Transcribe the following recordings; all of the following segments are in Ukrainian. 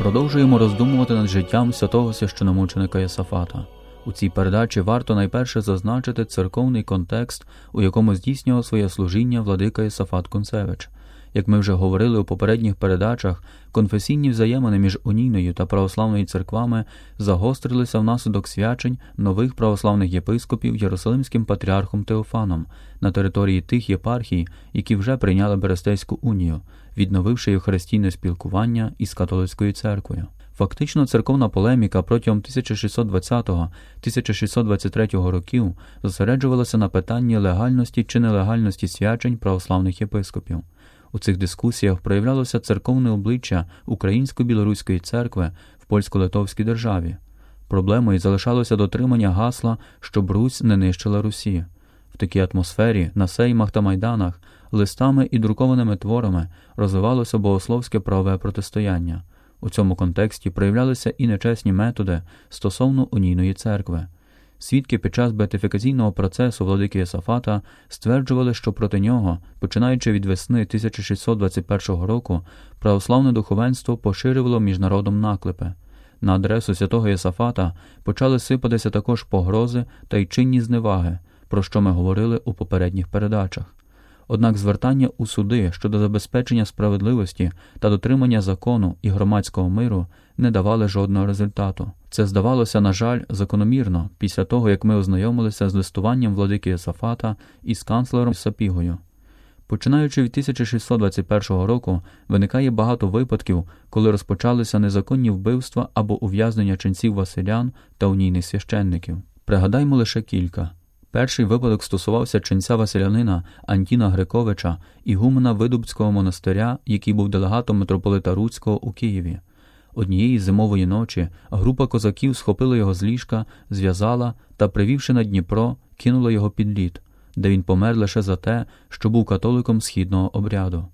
Продовжуємо роздумувати над життям святого священомученика Єсафата. У цій передачі варто найперше зазначити церковний контекст, у якому здійснював своє служіння владика Єсафат Концевич. Як ми вже говорили у попередніх передачах, конфесійні взаємини між унійною та православною церквами загострилися внаслідок свячень нових православних єпископів Єрусалимським патріархом Теофаном на території тих єпархій, які вже прийняли Берестейську унію, відновивши євхаристійне спілкування із католицькою церквою. Фактично, церковна полеміка протягом 1620-1623 років зосереджувалася на питанні легальності чи нелегальності свячень православних єпископів. У цих дискусіях проявлялося церковне обличчя Українсько-білоруської церкви в польсько-литовській державі. Проблемою залишалося дотримання гасла, щоб Русь не нищила Русі. В такій атмосфері на сеймах та майданах, листами і друкованими творами розвивалося богословське правове протистояння. У цьому контексті проявлялися і нечесні методи стосовно унійної церкви. Свідки під час беатифікаційного процесу владики Єсафата стверджували, що проти нього, починаючи від весни 1621 року, православне духовенство поширювало між народом наклепи. На адресу святого Єсафата почали сипатися також погрози та й чинні зневаги, про що ми говорили у попередніх передачах. Однак звертання у суди щодо забезпечення справедливості та дотримання закону і громадського миру не давали жодного результату. Це здавалося, на жаль, закономірно після того, як ми ознайомилися з листуванням владики Єсафата із канцлером Сапігою. Починаючи від 1621 року, виникає багато випадків, коли розпочалися незаконні вбивства або ув'язнення ченців Василян та унійних священників. Пригадаймо лише кілька. Перший випадок стосувався ченця Василянина Антіна Гриковича, ігумена Видубського монастиря, який був делегатом митрополита Руцького у Києві. Однієї зимової ночі група козаків схопила його з ліжка, зв'язала та, привівши на Дніпро, кинула його під лід, де він помер лише за те, що був католиком східного обряду.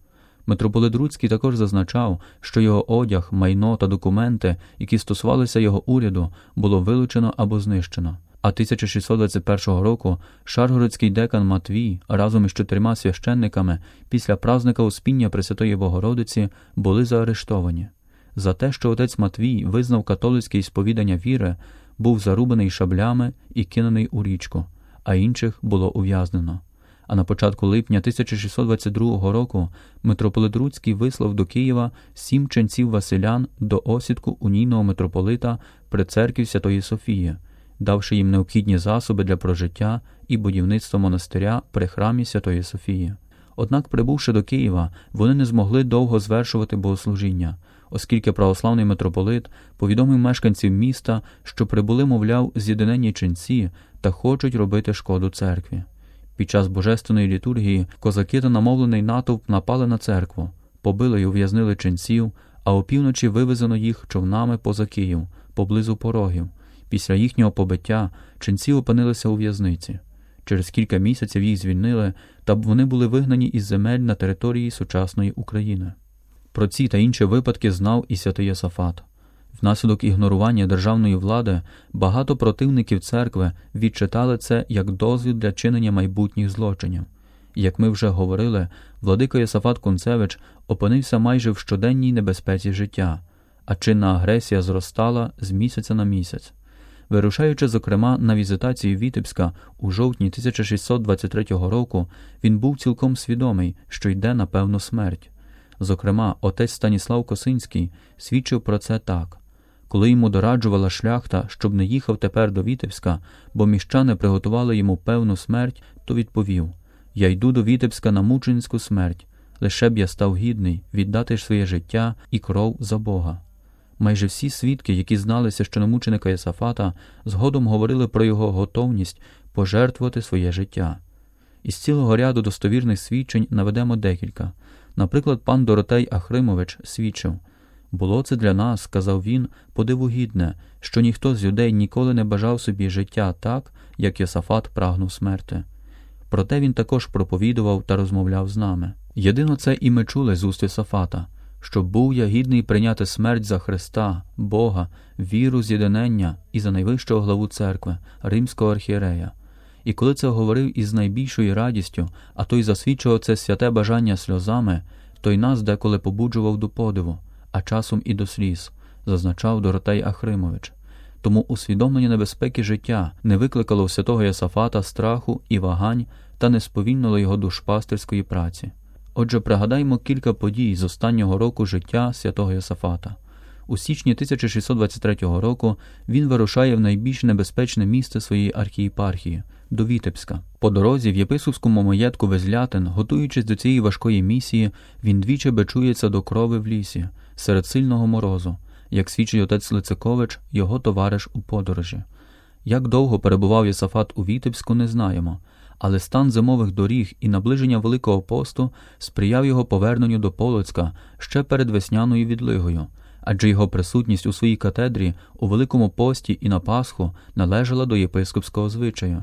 Митрополит Руцький також зазначав, що його одяг, майно та документи, які стосувалися його уряду, було вилучено або знищено. А 1621 року Шаргородський декан Матвій разом із чотирма священниками після празника Успіння Пресвятої Богородиці були заарештовані. За те, що отець Матвій визнав католицьке сповідання віри, був зарубаний шаблями і кинений у річку, а інших було ув'язнено. А на початку липня 1622 року митрополит Руцький вислав до Києва сім ченців Василян до осідку унійного митрополита при церкві Святої Софії давши їм необхідні засоби для прожиття і будівництва монастиря при храмі Святої Софії. Однак, прибувши до Києва, вони не змогли довго звершувати богослужіння, оскільки православний митрополит повідомив мешканців міста, що прибули, мовляв, з'єднанні ченці та хочуть робити шкоду церкві. Під час божественної літургії козаки та намовлений натовп напали на церкву, побили й ув'язнили ченців, а опівночі вивезено їх човнами поза Київ, поблизу порогів. Після їхнього побиття ченці опинилися у в'язниці. Через кілька місяців їх звільнили, та вони були вигнані із земель на території сучасної України. Про ці та інші випадки знав і святий Єсафат. Внаслідок ігнорування державної влади багато противників церкви відчитали це як дозвіл для чинення майбутніх злочинів. як ми вже говорили, владика Єсафат Кунцевич опинився майже в щоденній небезпеці життя, а чинна агресія зростала з місяця на місяць. Вирушаючи, зокрема, на візитацію Вітебська у жовтні 1623 року, він був цілком свідомий, що йде на певну смерть. Зокрема, отець Станіслав Косинський свідчив про це так. Коли йому дораджувала шляхта, щоб не їхав тепер до Вітебська, бо міщани приготували йому певну смерть, то відповів Я йду до Вітебська на мученську смерть, лише б я став гідний віддати своє життя і кров за Бога. Майже всі свідки, які зналися щономученика Єсафата, згодом говорили про його готовність пожертвувати своє життя. Із цілого ряду достовірних свідчень наведемо декілька. Наприклад, пан Доротей Ахримович свідчив було це для нас, сказав він, подиву гідне, що ніхто з людей ніколи не бажав собі життя так, як Єсафат прагнув смерти. Проте він також проповідував та розмовляв з нами. Єдино це і ми чули з уст Єсафата щоб був я гідний прийняти смерть за Христа, Бога, віру з'єднання і за найвищого главу церкви, римського архієрея. І коли це говорив із найбільшою радістю, а той засвідчував це святе бажання сльозами, той нас деколи побуджував до подиву, а часом і до сліз, зазначав Доротей Ахримович. Тому усвідомлення небезпеки життя не викликало у святого Ясафата страху і вагань та не сповільнило його душпастерської праці. Отже, пригадаймо кілька подій з останнього року життя святого Йосафата. У січні 1623 року він вирушає в найбільш небезпечне місце своєї архієпархії до Вітебська. По дорозі в єпископському маєтку Везлятин, готуючись до цієї важкої місії, він двічі бечується до крови в лісі серед сильного морозу, як свідчить отець Лицикович, його товариш у подорожі. Як довго перебував Єсафат у Вітебську, не знаємо але стан зимових доріг і наближення Великого посту сприяв його поверненню до Полоцька ще перед весняною відлигою, адже його присутність у своїй катедрі у Великому пості і на Пасху належала до єпископського звичаю.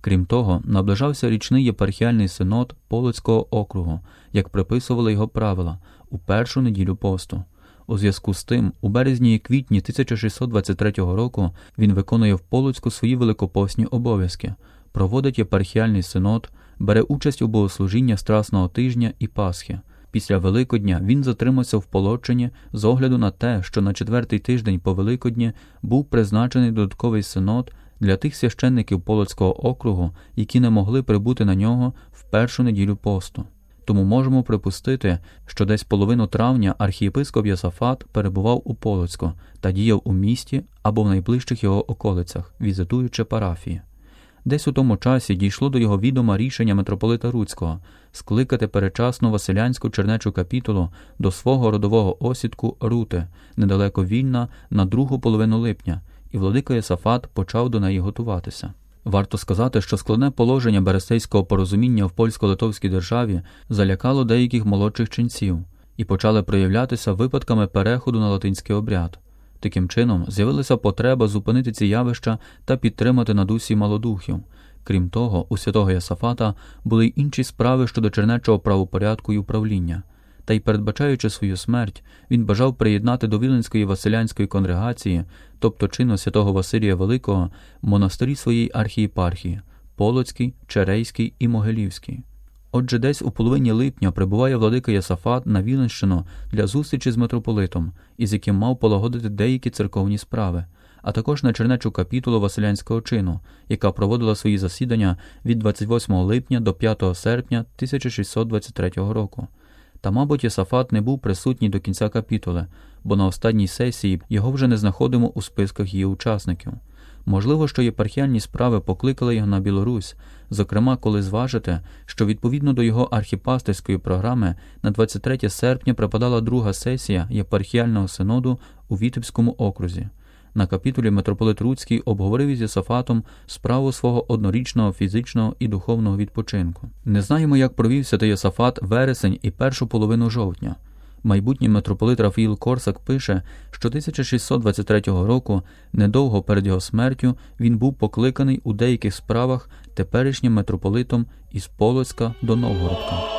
Крім того, наближався річний єпархіальний синод Полоцького округу, як приписували його правила, у першу неділю посту. У зв'язку з тим, у березні і квітні 1623 року він виконує в Полоцьку свої великопосні обов'язки, проводить єпархіальний синод, бере участь у богослужіння Страсного тижня і Пасхи. Після Великодня він затримався в Полоччині з огляду на те, що на четвертий тиждень по Великодні був призначений додатковий синод для тих священників Полоцького округу, які не могли прибути на нього в першу неділю посту. Тому можемо припустити, що десь половину травня архієпископ Йосафат перебував у Полоцьку та діяв у місті або в найближчих його околицях, візитуючи парафії. Десь у тому часі дійшло до його відома рішення митрополита Руцького скликати перечасну Василянську чернечу капітулу до свого родового осідку Рути, недалеко вільна, на другу половину липня, і владика Єсафат почав до неї готуватися. Варто сказати, що складне положення Берестейського порозуміння в польсько-литовській державі залякало деяких молодших ченців і почали проявлятися випадками переходу на латинський обряд. Таким чином, з'явилася потреба зупинити ці явища та підтримати на дусі малодухів. Крім того, у святого Ясафата були й інші справи щодо чернечого правопорядку і управління. Та й, передбачаючи свою смерть, він бажав приєднати до Віленської Василянської конгрегації, тобто чину святого Василія Великого, монастирі своєї архієпархії Полоцький, Черейський і Могилівський. Отже, десь у половині липня прибуває владика Ясафат на Віленщину для зустрічі з митрополитом, із яким мав полагодити деякі церковні справи, а також на чернечу капітулу Василянського чину, яка проводила свої засідання від 28 липня до 5 серпня 1623 року. Та, мабуть, Єсафат не був присутній до кінця капітули, бо на останній сесії його вже не знаходимо у списках її учасників. Можливо, що єпархіальні справи покликали його на Білорусь, зокрема, коли зважите, що відповідно до його архіпастерської програми на 23 серпня припадала друга сесія єпархіального синоду у Вітебському окрузі. На капітулі митрополит Руцький обговорив із Єсафатом справу свого однорічного фізичного і духовного відпочинку. Не знаємо, як провів святий Єсафат вересень і першу половину жовтня. Майбутній митрополит Рафаїл Корсак пише, що 1623 року, недовго перед його смертю, він був покликаний у деяких справах теперішнім митрополитом із Полоцька до Новгородка.